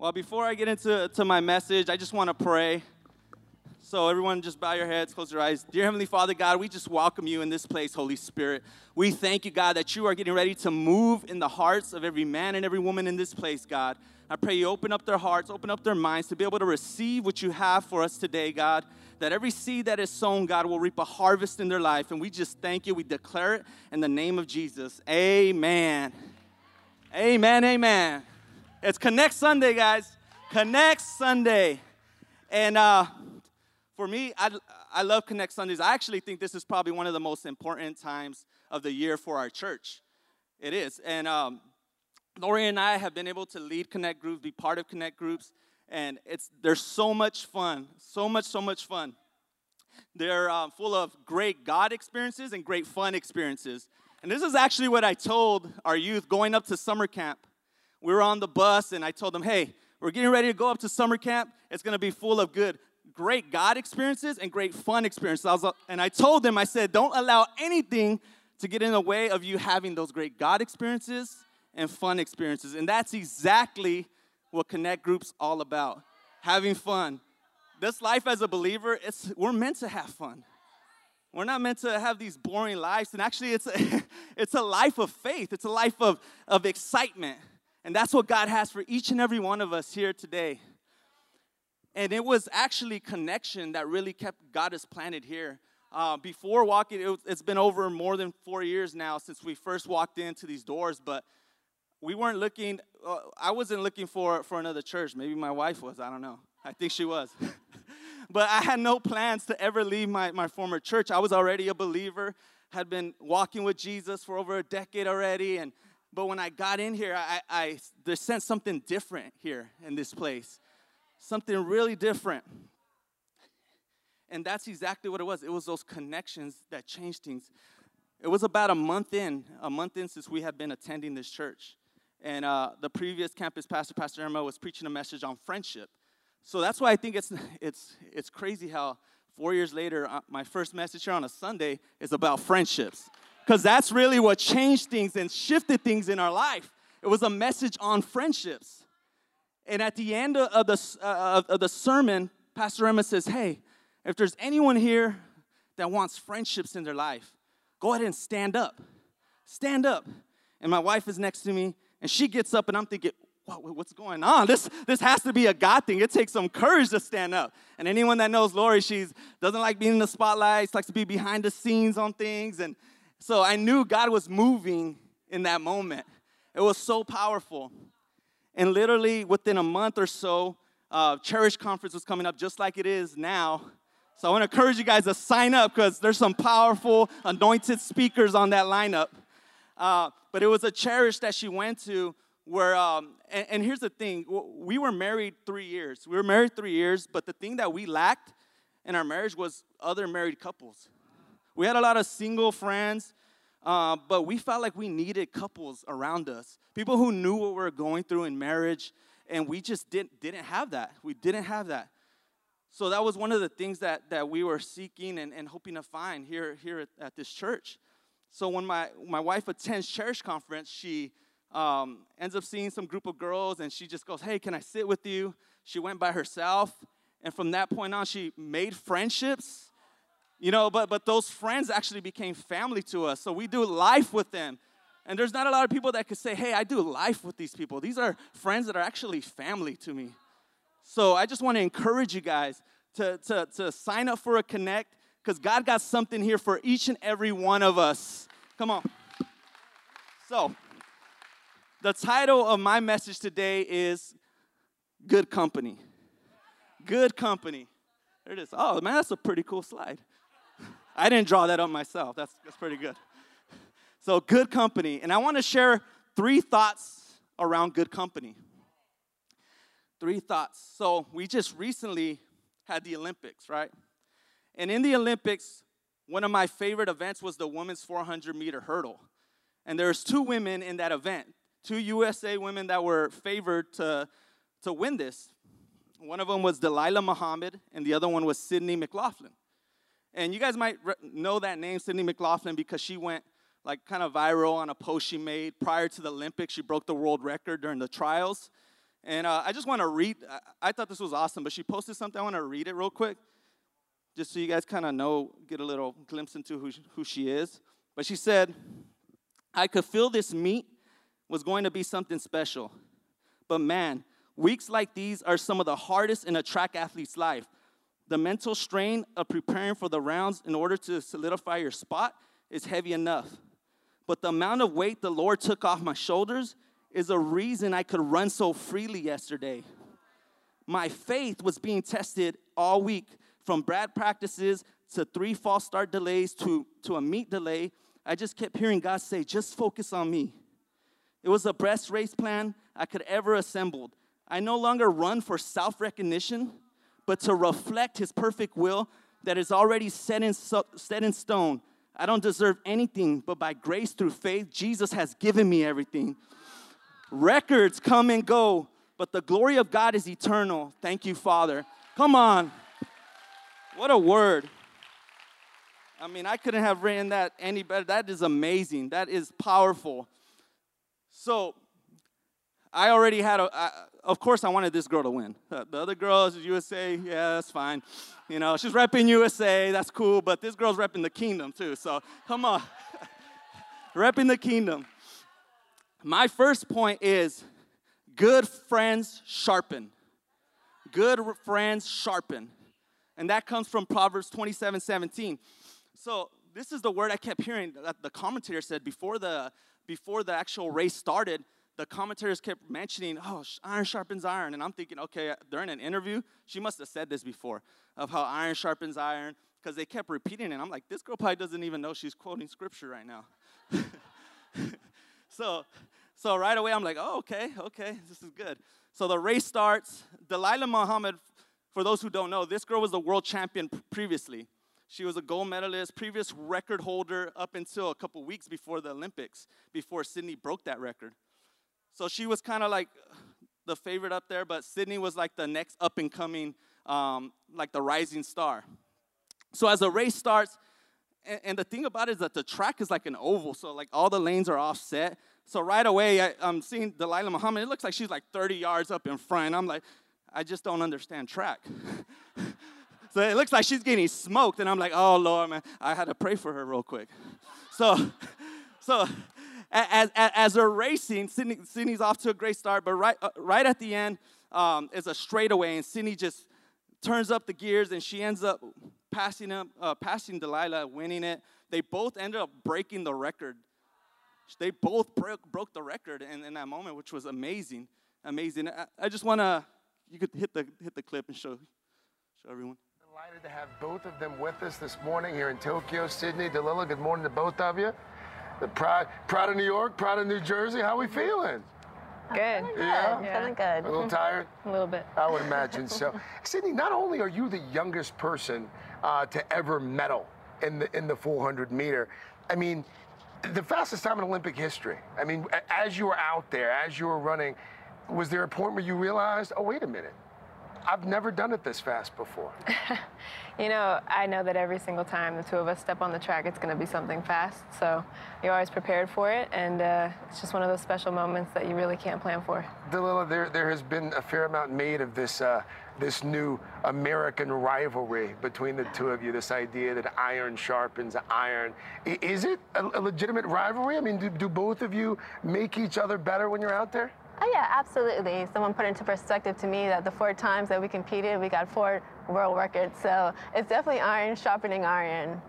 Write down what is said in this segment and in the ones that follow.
Well, before I get into to my message, I just want to pray. So, everyone, just bow your heads, close your eyes. Dear Heavenly Father, God, we just welcome you in this place, Holy Spirit. We thank you, God, that you are getting ready to move in the hearts of every man and every woman in this place, God. I pray you open up their hearts, open up their minds to be able to receive what you have for us today, God. That every seed that is sown, God, will reap a harvest in their life. And we just thank you. We declare it in the name of Jesus. Amen. Amen. Amen. It's Connect Sunday, guys. Connect Sunday. And uh, for me, I, I love Connect Sundays. I actually think this is probably one of the most important times of the year for our church. It is. And um, Lori and I have been able to lead Connect groups, be part of Connect groups, and it's they're so much fun, so much, so much fun. They're uh, full of great God experiences and great fun experiences. And this is actually what I told our youth going up to summer camp. We were on the bus, and I told them, "Hey, we're getting ready to go up to summer camp. It's going to be full of good, great God experiences and great fun experiences." I was, and I told them, I said, "Don't allow anything to get in the way of you having those great God experiences and fun experiences. And that's exactly what Connect Group's all about having fun. This life as a believer, it's, we're meant to have fun. We're not meant to have these boring lives. And actually, it's a, it's a life of faith, it's a life of, of excitement. And that's what God has for each and every one of us here today. And it was actually connection that really kept God has planted here. Uh, before walking, it, has been over more than four years now since we first walked into these doors, but we weren't looking, uh, I wasn't looking for, for another church. Maybe my wife was, I don't know. I think she was. but I had no plans to ever leave my, my former church. I was already a believer, had been walking with Jesus for over a decade already. And, but when I got in here, I, I there sensed something different here in this place. Something really different. And that's exactly what it was. It was those connections that changed things. It was about a month in, a month in since we had been attending this church. And uh, the previous campus pastor, Pastor Emma, was preaching a message on friendship. So that's why I think it's, it's, it's crazy how four years later, uh, my first message here on a Sunday is about friendships. Because that's really what changed things and shifted things in our life. It was a message on friendships. And at the end of the, uh, of the sermon, Pastor Emma says, Hey, if there's anyone here that wants friendships in their life, go ahead and stand up. Stand up. And my wife is next to me, and she gets up, and I'm thinking, what's going on? This, this has to be a God thing. It takes some courage to stand up. And anyone that knows Lori, she doesn't like being in the spotlight, she likes to be behind the scenes on things. And so I knew God was moving in that moment. It was so powerful. And literally within a month or so, uh, Cherish Conference was coming up just like it is now. So I want to encourage you guys to sign up because there's some powerful, anointed speakers on that lineup. Uh, but it was a cherish that she went to where, um, and, and here's the thing we were married three years. We were married three years, but the thing that we lacked in our marriage was other married couples. We had a lot of single friends, uh, but we felt like we needed couples around us, people who knew what we were going through in marriage, and we just didn't, didn't have that. We didn't have that. So that was one of the things that, that we were seeking and, and hoping to find here, here at, at this church. So when my, my wife attends Cherish conference, she um, ends up seeing some group of girls and she just goes, Hey, can I sit with you? She went by herself. And from that point on, she made friendships. You know, but, but those friends actually became family to us. So we do life with them. And there's not a lot of people that could say, Hey, I do life with these people. These are friends that are actually family to me. So I just want to encourage you guys to, to, to sign up for a connect because God got something here for each and every one of us. Come on. So, the title of my message today is Good Company. Good Company. There it is. Oh, man, that's a pretty cool slide. I didn't draw that up myself. That's, that's pretty good. So, good company. And I want to share three thoughts around good company. Three thoughts. So, we just recently had the Olympics, right? And in the Olympics, one of my favorite events was the women's 400 meter hurdle. And there's two women in that event, two USA women that were favored to, to win this. One of them was Dalilah Muhammad, and the other one was Sydney McLaughlin. And you guys might know that name, Sydney McLaughlin, because she went like kind of viral on a post she made prior to the Olympics. She broke the world record during the trials. And uh, I just want to read, I, I thought this was awesome, but she posted something. I want to read it real quick, just so you guys kind of know, get a little glimpse into who, who she is. But she said, I could feel this meet was going to be something special. But man, weeks like these are some of the hardest in a track athlete's life. The mental strain of preparing for the rounds in order to solidify your spot is heavy enough. But the amount of weight the Lord took off my shoulders is a reason I could run so freely yesterday. My faith was being tested all week from Brad practices to three false start delays to, to a meet delay. I just kept hearing God say, just focus on me. It was the best race plan I could ever assembled. I no longer run for self recognition, but to reflect His perfect will that is already set in, set in stone. I don't deserve anything, but by grace through faith, Jesus has given me everything. Records come and go, but the glory of God is eternal. Thank you, Father. Come on. What a word. I mean, I couldn't have written that any better. That is amazing. That is powerful. So, I already had a. I, of course, I wanted this girl to win. Uh, the other girls, USA, yeah, that's fine. You know, she's repping USA, that's cool, but this girl's repping the kingdom too. So, come on. repping the kingdom. My first point is good friends sharpen. Good friends sharpen. And that comes from Proverbs 27 17. So, this is the word I kept hearing that the commentator said before the before the actual race started. The commentators kept mentioning, "Oh, iron sharpens iron," and I'm thinking, okay, during an interview, she must have said this before of how iron sharpens iron because they kept repeating it. I'm like, this girl probably doesn't even know she's quoting scripture right now. so, so right away, I'm like, oh, okay, okay, this is good. So the race starts. Dalilah Muhammad, for those who don't know, this girl was the world champion previously. She was a gold medalist, previous record holder up until a couple weeks before the Olympics, before Sydney broke that record. So she was kind of like the favorite up there, but Sydney was like the next up and coming, um, like the rising star. So as the race starts, and, and, the thing about it is that the track is like an oval, so like all the lanes are offset. So right away, I, am seeing Dalilah Muhammad. It looks like she's like 30 yards up in front. I'm like, I just don't understand track. so it looks like she's getting smoked, and I'm like, oh Lord, man, I had to pray for her real quick. So, so as, as, as they're racing, Sydney, Sydney's off to a great start, but right, uh, right at the end um, is a straightaway, and Sydney just turns up the gears, and she ends up passing, up, uh, passing Dalilah, winning it. They both ended up breaking the record they both broke, broke the record in, in that moment, which was amazing. Amazing. I, I just want to, you could hit the, hit the clip and show, show everyone. Delighted to have both of them with us this morning here in Tokyo. Sydney, Dalilah, good morning to both of you. The proud, proud of New York, proud of New Jersey. How we feeling? Good. Yeah? yeah. Feeling good. A little tired? A little bit. I would imagine so. Sydney, not only are you the youngest person uh, to ever medal in the in the 400 meter, I mean, the fastest time in Olympic history. I mean, as you were out there, as you were running, was there a point where you realized, oh, wait a minute, I've never done it this fast before? you know, I know that every single time the two of us step on the track, it's going to be something fast. So you're always prepared for it, and uh, it's just one of those special moments that you really can't plan for. Dalilah, there, there has been a fair amount made of this. Uh, this new American rivalry between the two of you, this idea that iron sharpens iron. Is it a, legitimate rivalry? I mean, do, do both of you make each other better when you're out there? Oh, yeah, absolutely. Someone put into perspective to me that the four times that we competed, we got four world records. So it's definitely iron sharpening iron.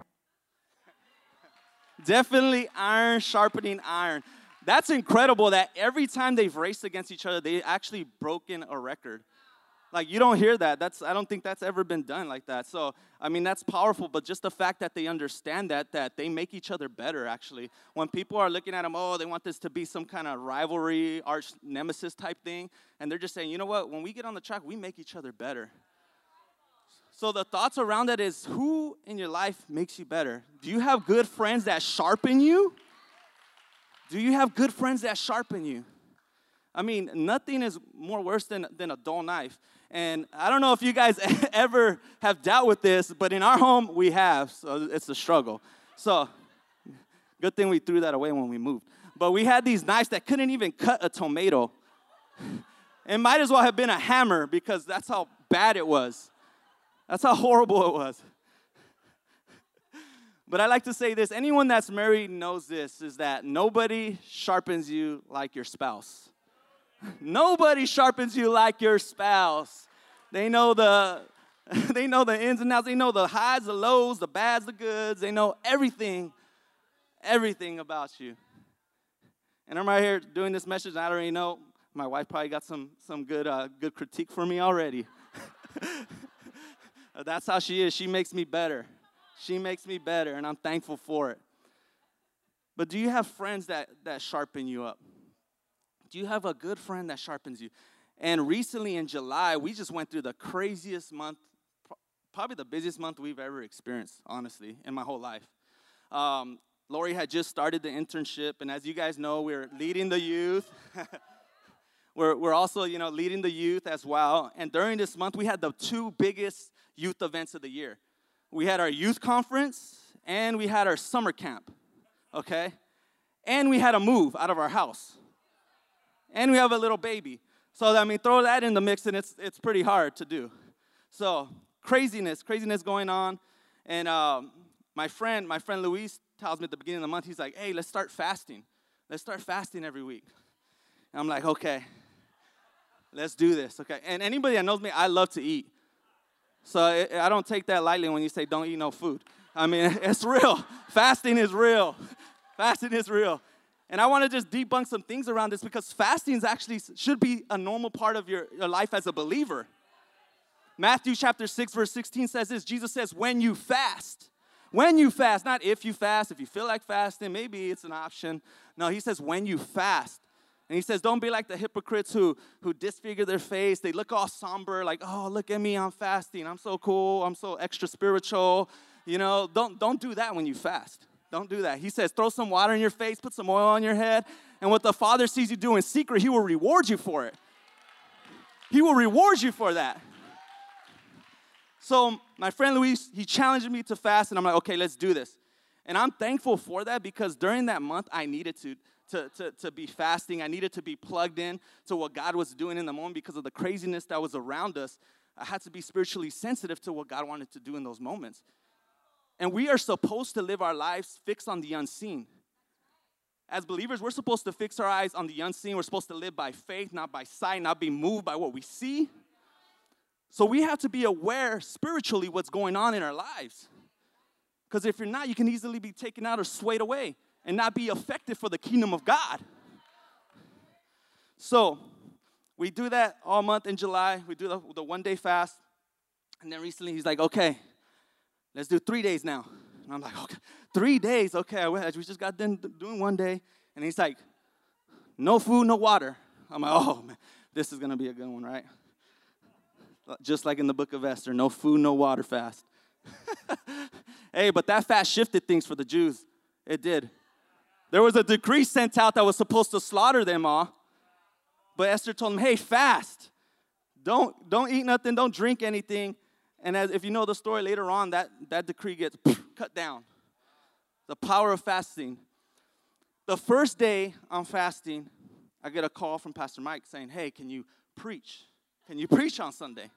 Definitely iron sharpening iron. That's incredible that every time they've raced against each other, they actually broken a record. Like you don't hear that. That's I don't think that's ever been done like that. So I mean that's powerful, but just the fact that they understand that that they make each other better actually. When people are looking at them, oh, they want this to be some kind of rivalry, arch nemesis type thing, and they're just saying, you know what? When we get on the track, we make each other better. So the thoughts around that is who in your life makes you better? Do you have good friends that sharpen you? Do you have good friends that sharpen you? I mean, nothing is more worse than, than a dull knife. And I don't know if you guys ever have dealt with this, but in our home, we have. So it's a struggle. So good thing we threw that away when we moved. But we had these knives that couldn't even cut a tomato. It might as well have been a hammer because that's how bad it was. That's how horrible it was. But I like to say this anyone that's married knows this is that nobody sharpens you like your spouse. Nobody sharpens you like your spouse. They know the they know the ins and outs. They know the highs, the lows, the bads, the goods. They know everything, everything about you. And I'm right here doing this message, and I already know my wife probably got some some good uh, good critique for me already. That's how she is. She makes me better. She makes me better, and I'm thankful for it. But do you have friends that, that sharpen you up? Do you have a good friend that sharpens you? And recently in July, we just went through the craziest month, probably the busiest month we've ever experienced, honestly, in my whole life. Um, Lori had just started the internship, and as you guys know, we're leading the youth. we're, we're also, you know, leading the youth as well. And during this month, we had the two biggest youth events of the year. We had our youth conference, and we had our summer camp, okay? And we had a move out of our house. And we have a little baby. So, I mean, throw that in the mix, and it's, it's pretty hard to do. So, craziness, craziness going on. And um, my friend, my friend Luis tells me at the beginning of the month, he's like, hey, let's start fasting. Let's start fasting every week. And I'm like, okay, let's do this, okay? And anybody that knows me, I love to eat. So I don't take that lightly when you say don't eat no food. I mean, it's real. Fasting is real. Fasting is real. And I want to just debunk some things around this because fasting is actually should be a normal part of your, your life as a believer. Matthew chapter 6, verse 16 says this Jesus says, when you fast, when you fast, not if you fast, if you feel like fasting, maybe it's an option. No, he says, when you fast. And he says, don't be like the hypocrites who, who disfigure their face. They look all somber, like, oh, look at me, I'm fasting. I'm so cool. I'm so extra spiritual. You know, don't, don't do that when you fast. Don't do that. He says, throw some water in your face, put some oil on your head, and what the Father sees you do in secret, He will reward you for it. He will reward you for that. So my friend Luis, he challenged me to fast, and I'm like, okay, let's do this. And I'm thankful for that because during that month, I needed to to, to, to be fasting. I needed to be plugged in to what God was doing in the moment because of the craziness that was around us. I had to be spiritually sensitive to what God wanted to do in those moments. And we are supposed to live our lives fixed on the unseen. As believers, we're supposed to fix our eyes on the unseen. We're supposed to live by faith, not by sight, not be moved by what we see. So we have to be aware spiritually what's going on in our lives. Because if you're not, you can easily be taken out or swayed away and not be effective for the kingdom of God. So, we do that all month in July. We do the, the one day fast. And then recently he's like, okay, let's do three days now. And I'm like, okay, three days? Okay, we just got done doing one day. And he's like, no food, no water. I'm like, oh man, this is gonna be a good one, right? Just like in the book of Esther, no food, no water fast. hey, but that fast shifted things for the Jews. It did. There was a decree sent out that was supposed to slaughter them all. But Esther told them, hey, fast. Don't, don't eat nothing, don't drink anything. And as, if you know the story later on, that, that decree gets cut down. The power of fasting. The first day I'm fasting, I get a call from Pastor Mike saying, hey, can you preach? Can you preach on Sunday?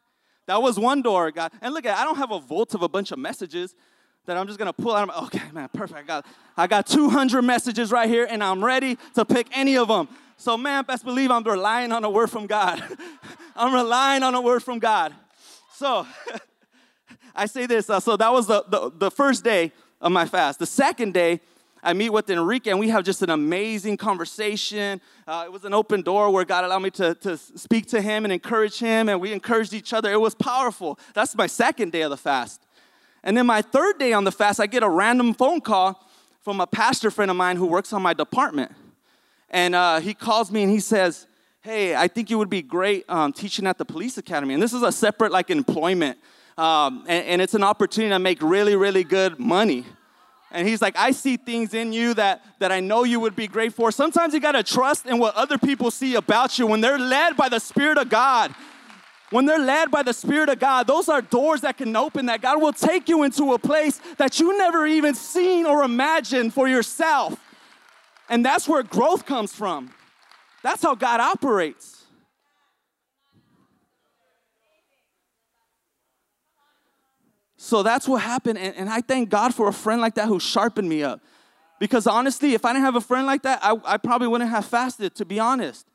That was one door, God. And look at, I don't have a vault of a bunch of messages that I'm just gonna pull out. Okay, man, perfect. I got, I got 200 messages right here, and I'm ready to pick any of them. So, man, best believe I'm relying on a word from God. I'm relying on a word from God. So, I say this. Uh, so that was the, the, the first day of my fast. The second day, I meet with Enrique, and we have just an amazing conversation. Uh, it was an open door where God allowed me to, to speak to him and encourage him, and we encouraged each other. It was powerful. That's my second day of the fast. And then my third day on the fast, I get a random phone call from a pastor friend of mine who works on my department. And uh, he calls me and he says, Hey, I think you would be great um, teaching at the police academy. And this is a separate like employment. Um, and, and it's an opportunity to make really, really good money. And he's like, I see things in you that, that I know you would be great for. Sometimes you gotta trust in what other people see about you when they're led by the Spirit of God when they're led by the Spirit of God, those are doors that can open that God will take you into a place that you never even seen or imagined for yourself. And that's where growth comes from. That's how God operates. So that's what happened. And, and I thank God for a friend like that who sharpened me up. Because honestly, if I didn't have a friend like that, I, I probably wouldn't have fasted, to be honest.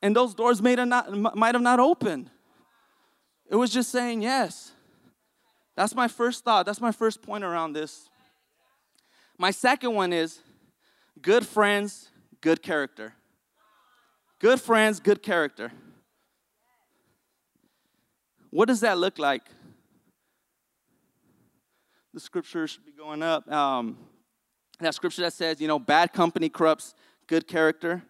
And those doors have not, might have not opened. It was just saying yes. That's my first thought. That's my first point around this. My second one is good friends, good character. Good friends, good character. What does that look like? The scripture should be going up. Um, that scripture that says, you know, bad company corrupts good character.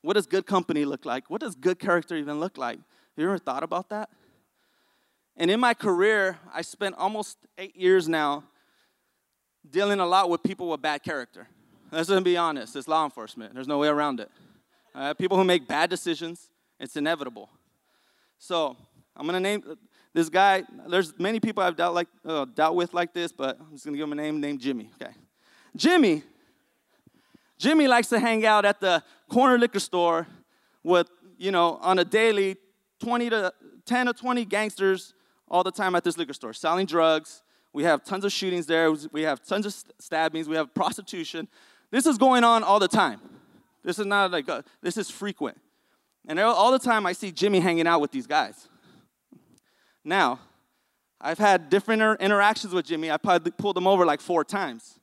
What does good company look like? What does good character even look like? Have you ever thought about that? And in my career, I spent almost eight years now dealing a lot with people with bad character. Let's just be honest, it's law enforcement. There's no way around it. Uh, people who make bad decisions, it's inevitable. So I'm gonna name this guy. There's many people I've dealt like uh, dealt with like this, but I'm just gonna give him a name named Jimmy. Okay, Jimmy. Jimmy likes to hang out at the corner liquor store with you know on a daily 20 to 10 to 20 gangsters all the time at this liquor store selling drugs. We have tons of shootings there. We have tons of stabbings. We have prostitution. This is going on all the time. This is not like, a, this is frequent. And all the time I see Jimmy hanging out with these guys. Now, I've had different inter- interactions with Jimmy. I probably pulled him over like four times.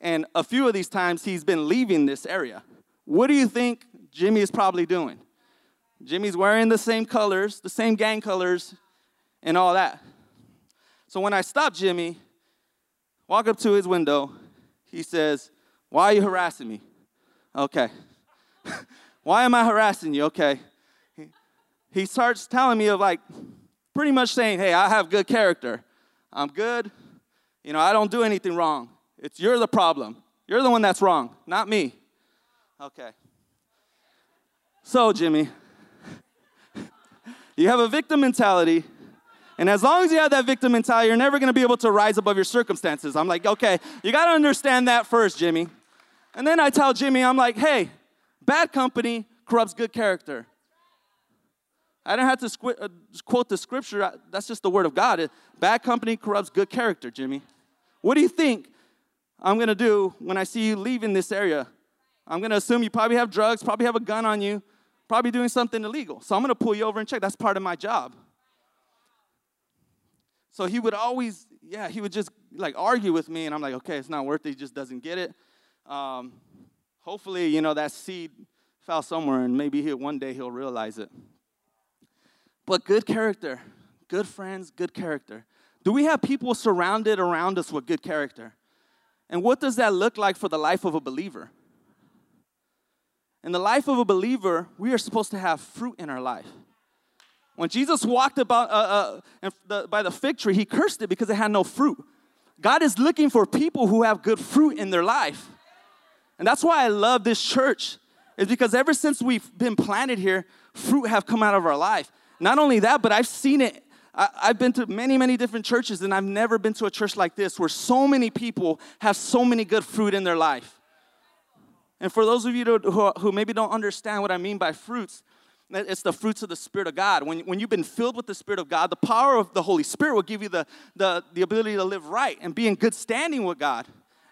And a few of these times he's been leaving this area. What do you think Jimmy is probably doing? Jimmy's wearing the same colors, the same gang colors, and all that. So when I stop Jimmy, walk up to his window, he says, Why are you harassing me? Okay. Why am I harassing you? Okay. He starts telling me of like, pretty much saying, Hey, I have good character. I'm good. You know, I don't do anything wrong. It's you're the problem. You're the one that's wrong, not me. Okay. So, Jimmy, you have a victim mentality and as long as you have that victim mentality, you're never gonna be able to rise above your circumstances. I'm like, okay, you gotta understand that first, Jimmy. And then I tell Jimmy, I'm like, hey, bad company corrupts good character. I don't have to squ- uh, quote the scripture, that's just the word of God. Bad company corrupts good character, Jimmy. What do you think I'm gonna do when I see you leaving this area? I'm gonna assume you probably have drugs, probably have a gun on you, probably doing something illegal. So I'm gonna pull you over and check. That's part of my job. So he would always, yeah, he would just like argue with me, and I'm like, okay, it's not worth it. He just doesn't get it. Um, hopefully, you know, that seed fell somewhere, and maybe he'll, one day he'll realize it. But good character, good friends, good character. Do we have people surrounded around us with good character? And what does that look like for the life of a believer? In the life of a believer, we are supposed to have fruit in our life. When Jesus walked about uh, uh, the, by the fig tree, he cursed it because it had no fruit. God is looking for people who have good fruit in their life. And that's why I love this church, is because ever since we've been planted here, fruit have come out of our life. Not only that, but I've seen it. I, have been to many, many different churches, and I've never been to a church like this where so many people have so many good fruit in their life. And for those of you who, who maybe don't understand what I mean by fruits, it's the fruits of the Spirit of God. When, when you've been filled with the Spirit of God, the power of the Holy Spirit will give you the, the, the ability to live right and be in good standing with God.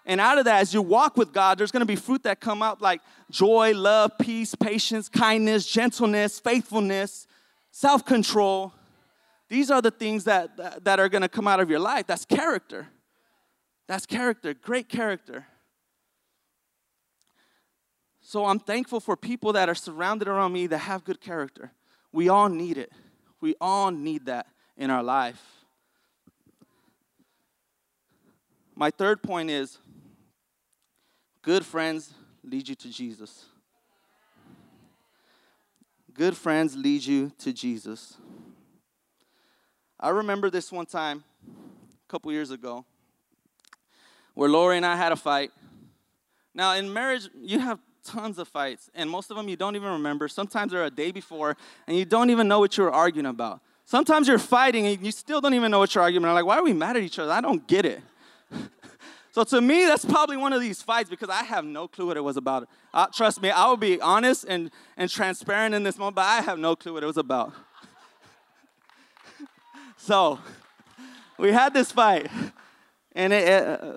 And out of that, as you walk with God, there's gonna be fruit that come out like joy, love, peace, patience, kindness, gentleness, faithfulness, self control. These are the things that, that, that are gonna come out of your life. That's character. That's character, great character. So I'm thankful for people that are surrounded around me that have good character. We all need it. We all need that in our life. My third point is good friends lead you to Jesus. Good friends lead you to Jesus. I remember this one time, a couple years ago, where Lori and I had a fight. Now, in marriage, you have tons of fights, and most of them you don't even remember. Sometimes they're a day before, and you don't even know what you were arguing about. Sometimes you're fighting, and you still don't even know what you're arguing about. Like, why are we mad at each other? I don't get it. so to me, that's probably one of these fights because I have no clue what it was about. Uh, trust me, I will be honest and, and transparent in this moment, but I have no clue what it was about. so, we had this fight. And it, uh,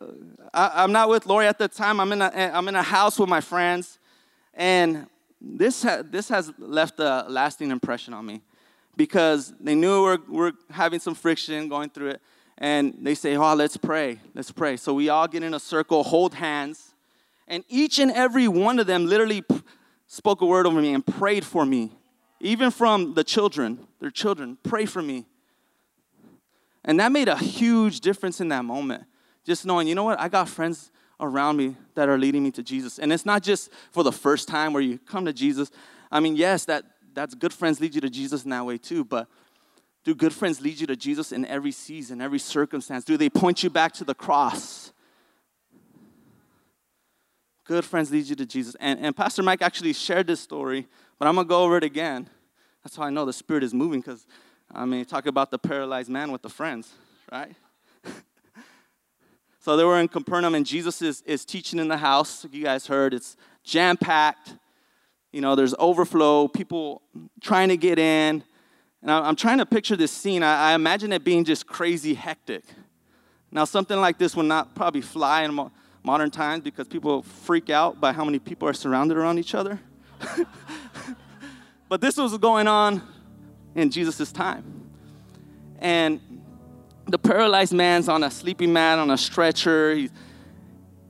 I, am not with Lori at the time. I'm in, a, I'm in a house with my friends. And this, ha- this has left a lasting impression on me because they knew we're, we're having some friction going through it. And they say, Oh, let's pray. Let's pray. So we all get in a circle, hold hands. And each and every one of them literally p- spoke a word over me and prayed for me. Even from the children, their children, pray for me. And that made a huge difference in that moment. Just knowing, you know what, I got friends around me that are leading me to Jesus. And it's not just for the first time where you come to Jesus. I mean, yes, that, that's good friends lead you to Jesus in that way too, but do good friends lead you to Jesus in every season, every circumstance? Do they point you back to the cross? Good friends lead you to Jesus. And, and Pastor Mike actually shared this story, but I'm going to go over it again. That's how I know the Spirit is moving because, I mean, talk about the paralyzed man with the friends, right? so they were in Capernaum, and Jesus is, is teaching in the house. You guys heard it's jam packed. You know, there's overflow, people trying to get in. And I'm trying to picture this scene. I, imagine it being just crazy hectic. Now, something like this would not probably fly in modern times because people freak out by how many people are surrounded around each other. but this was going on in Jesus' time. And the paralyzed man's on a sleeping mat, on a stretcher. He's,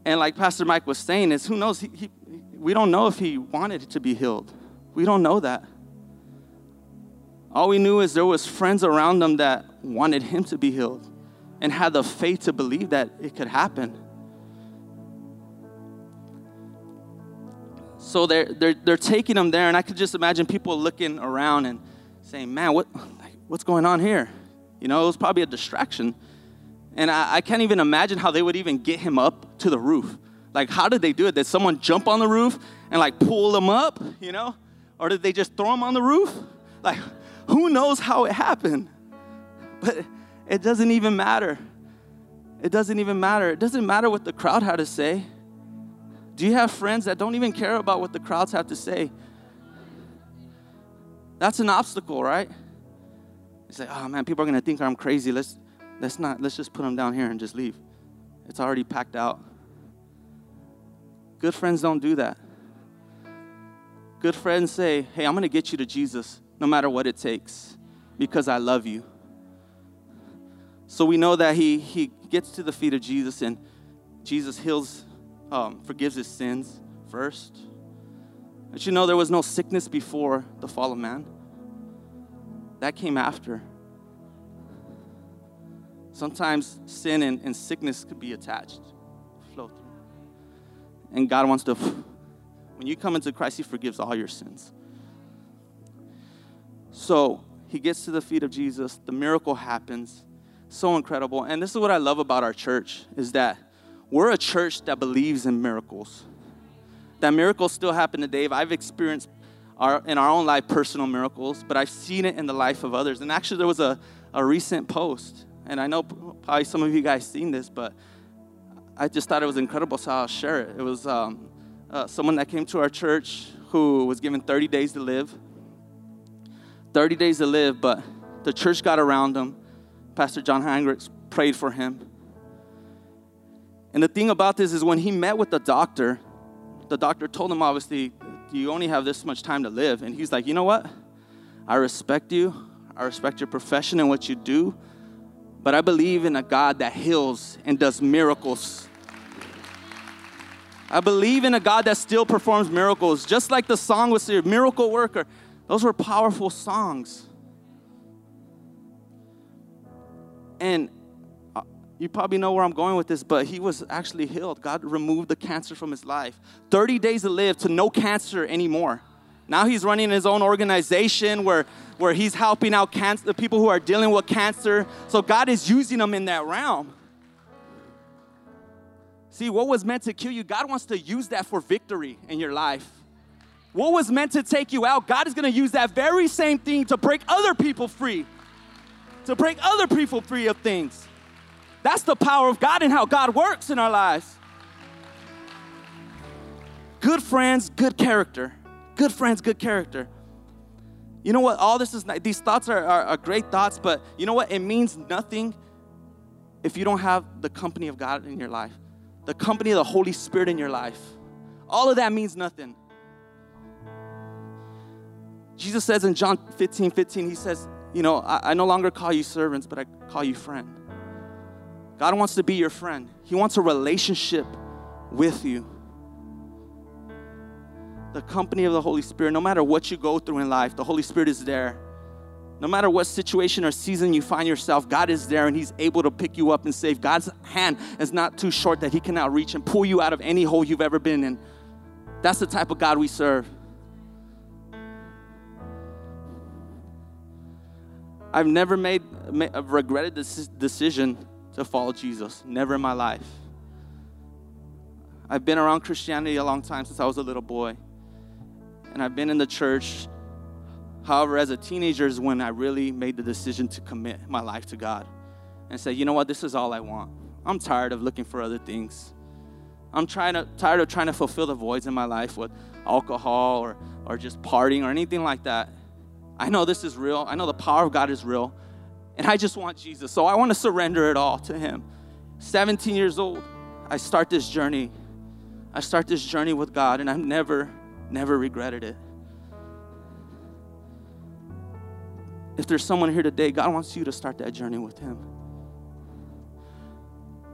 and like Pastor Mike was saying, is who knows? He, he, we don't know if he wanted to be healed. We don't know that. All we knew is there was friends around them that wanted him to be healed and had the faith to believe that it could happen. So they're, they're, they're taking him there, and I could just imagine people looking around and saying, Man, what, what's going on here? You know, it was probably a distraction. And I, I can't even imagine how they would even get him up to the roof. Like, how did they do it? Did someone jump on the roof and like pull him up, you know? Or did they just throw him on the roof? Like, who knows how it happened? But it doesn't even matter. It doesn't even matter. It doesn't matter what the crowd had to say. Do you have friends that don't even care about what the crowds have to say? That's an obstacle, right? It's like, oh man, people are gonna think I'm crazy. Let's let's not let's just put them down here and just leave. It's already packed out. Good friends don't do that. Good friends say, hey, I'm gonna get you to Jesus no matter what it takes, because I love you. So we know that he, he gets to the feet of Jesus and Jesus heals, um, forgives his sins first. But you know, there was no sickness before the fall of man, that came after. Sometimes sin and, and sickness could be attached, flow through. And God wants to, when you come into Christ, He forgives all your sins. So he gets to the feet of Jesus, the miracle happens. So incredible. And this is what I love about our church is that we're a church that believes in miracles. That miracles still happen today. I've experienced our, in our own life personal miracles, but I've seen it in the life of others. And actually, there was a, a recent post, and I know probably some of you guys seen this, but I just thought it was incredible, so I'll share it. It was um, uh, someone that came to our church who was given 30 days to live 30 days to live, but the church got around him. Pastor John Heinrichs prayed for him. And the thing about this is when he met with the doctor, the doctor told him, obviously, you only have this much time to live. And he's like, you know what? I respect you. I respect your profession and what you do. But I believe in a God that heals and does miracles. I believe in a God that still performs miracles. Just like the song was here, Miracle Worker. Those were powerful songs. And uh, you probably know where I'm going with this, but he was actually healed. God removed the cancer from his life. 30 days to live to no cancer anymore. Now he's running his own organization where, where he's helping out cancer, the people who are dealing with cancer. So God is using him in that realm. See, what was meant to kill you, God wants to use that for victory in your life. What was meant to take you out, God is going to use that very same thing to break other people free, to break other people free of things. That's the power of God and how God works in our lives. Good friends, good character. Good friends, good character. You know what? All this is, these thoughts are, are, are great thoughts, but you know what? It means nothing if you don't have the company of God in your life, the company of the Holy Spirit in your life. All of that means nothing. Jesus says in John 15 15, He says, You know, I, I no longer call you servants, but I call you friend. God wants to be your friend, He wants a relationship with you. The company of the Holy Spirit, no matter what you go through in life, the Holy Spirit is there. No matter what situation or season you find yourself, God is there and He's able to pick you up and save. God's hand is not too short that He cannot reach and pull you out of any hole you've ever been in. That's the type of God we serve. I've never made, I've regretted this decision to follow Jesus. Never in my life. I've been around Christianity a long time since I was a little boy. And I've been in the church. However, as a teenager is when I really made the decision to commit my life to God and say, you know what, this is all I want. I'm tired of looking for other things. I'm trying to, tired of trying to fulfill the voids in my life with alcohol or, or just partying or anything like that. I know this is real. I know the power of God is real. And I just want Jesus. So I want to surrender it all to Him. 17 years old, I start this journey. I start this journey with God, and I've never, never regretted it. If there's someone here today, God wants you to start that journey with Him.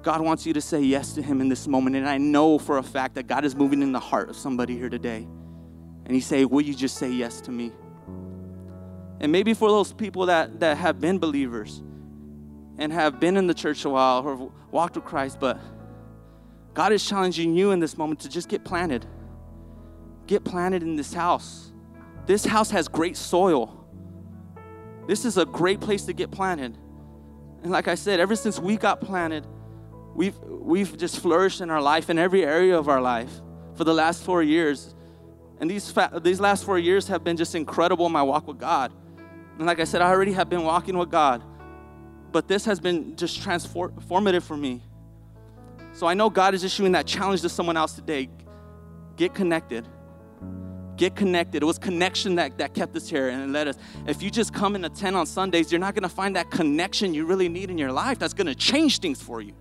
God wants you to say yes to Him in this moment. And I know for a fact that God is moving in the heart of somebody here today. And He say, Will you just say yes to me? And maybe for those people that, that have been believers and have been in the church a while or walked with Christ, but God is challenging you in this moment to just get planted. Get planted in this house. This house has great soil. This is a great place to get planted. And like I said, ever since we got planted, we've, we've just flourished in our life, in every area of our life for the last four years. And these, fa- these last four years have been just incredible in my walk with God. And like I said, I already have been walking with God, but this has been just transformative for me. So I know God is issuing that challenge to someone else today. Get connected. Get connected. It was connection that, that kept us here and led us. If you just come and attend on Sundays, you're not going to find that connection you really need in your life that's going to change things for you.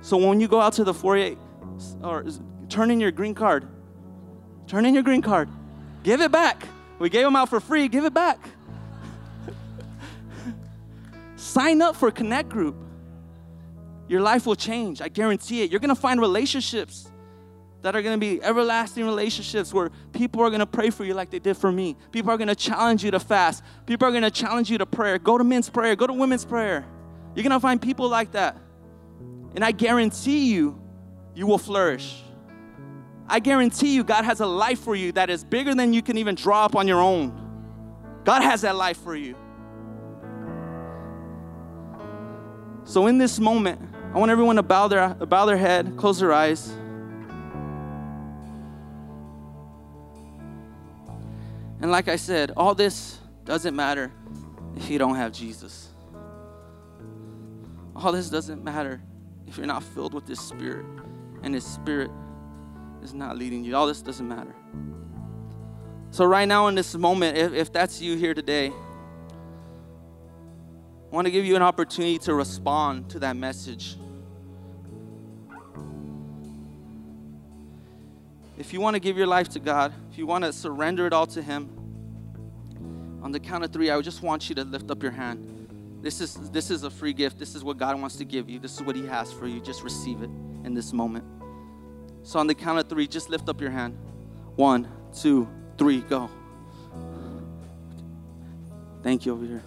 So when you go out to the foyer or turn in your green card, turn in your green card. Give it back. We gave them out for free. Give it back. Sign up for Connect Group. Your life will change. I guarantee it. You're going to find relationships that are going to be everlasting relationships where people are going to pray for you like they did for me. People are going to challenge you to fast. People are going to challenge you to prayer. Go to men's prayer. Go to women's prayer. You're going to find people like that. And I guarantee you, you will flourish. I guarantee you, God has a life for you that is bigger than you can even draw up on your own. God has that life for you. So, in this moment, I want everyone to bow their, bow their head, close their eyes. And like I said, all this doesn't matter if you don't have Jesus. All this doesn't matter if you're not filled with this Spirit and His Spirit is not leading you. All this doesn't matter. So, right now, in this moment, if, if that's you here today, I want to give you an opportunity to respond to that message. If you want to give your life to God, if you want to surrender it all to Him, on the count of three, I just want you to lift up your hand. This is, this is a free gift. This is what God wants to give you. This is what He has for you. Just receive it in this moment. So on the count of three, just lift up your hand. One, two, three, go. Thank you over here.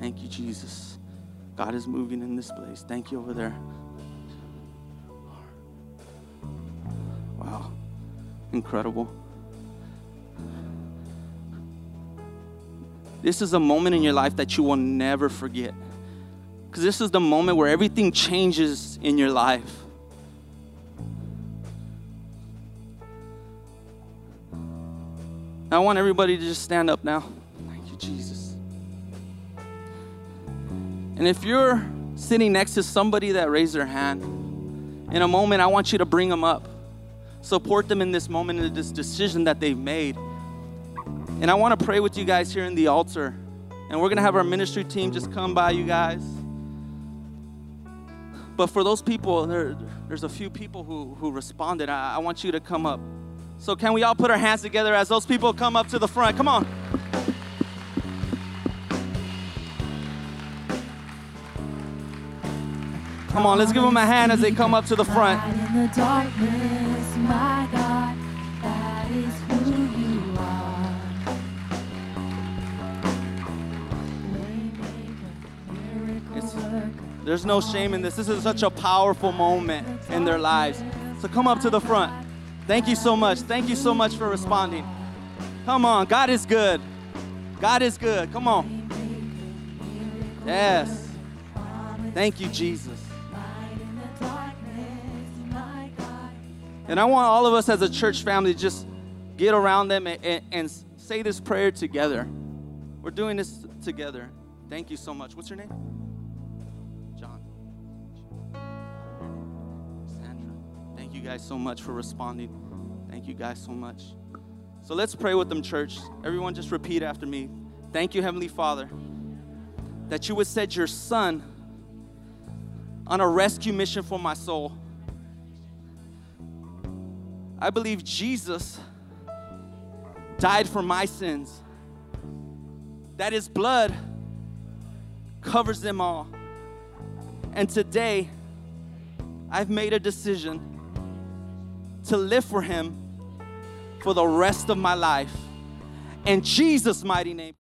Thank you, Jesus. God is moving in this place. Thank you over there. Wow. Incredible. This is a moment in your life that you will never forget. Because this is the moment where everything changes in your life. I want everybody to just stand up now. Thank you, Jesus. And if you're sitting next to somebody that raised their hand, in a moment, I want you to bring them up. Support them in this moment, in this decision that they've made. And I want to pray with you guys here in the altar. And we're going to have our ministry team just come by you guys. But for those people, there, there's a few people who, who responded. I, I want you to come up. So, can we all put our hands together as those people come up to the front? Come on. Come on, let's give them a hand as they come up to the front. in the darkness, my God, that is who you are. Waymaker, miracle It's- worker, There's no shame in this. This is such a powerful moment in their lives. So come up to the front. Thank you so much. Thank you so much for responding. Come on, God is good. God is good. Come on. Yes. Thank you, Jesus. And I want all of us as a church family to just get around them and, and, and say this prayer together. We're doing this together. Thank you so much. What's your name? You guys so much for responding. Thank you guys so much. So let's pray with them, church. Everyone just repeat after me. Thank you, Heavenly Father, that you would send your Son on a rescue mission for my soul. I believe Jesus died for my sins, that his blood covers them all. And today, I've made a decision to live for him for the rest of my life. In Jesus' mighty name.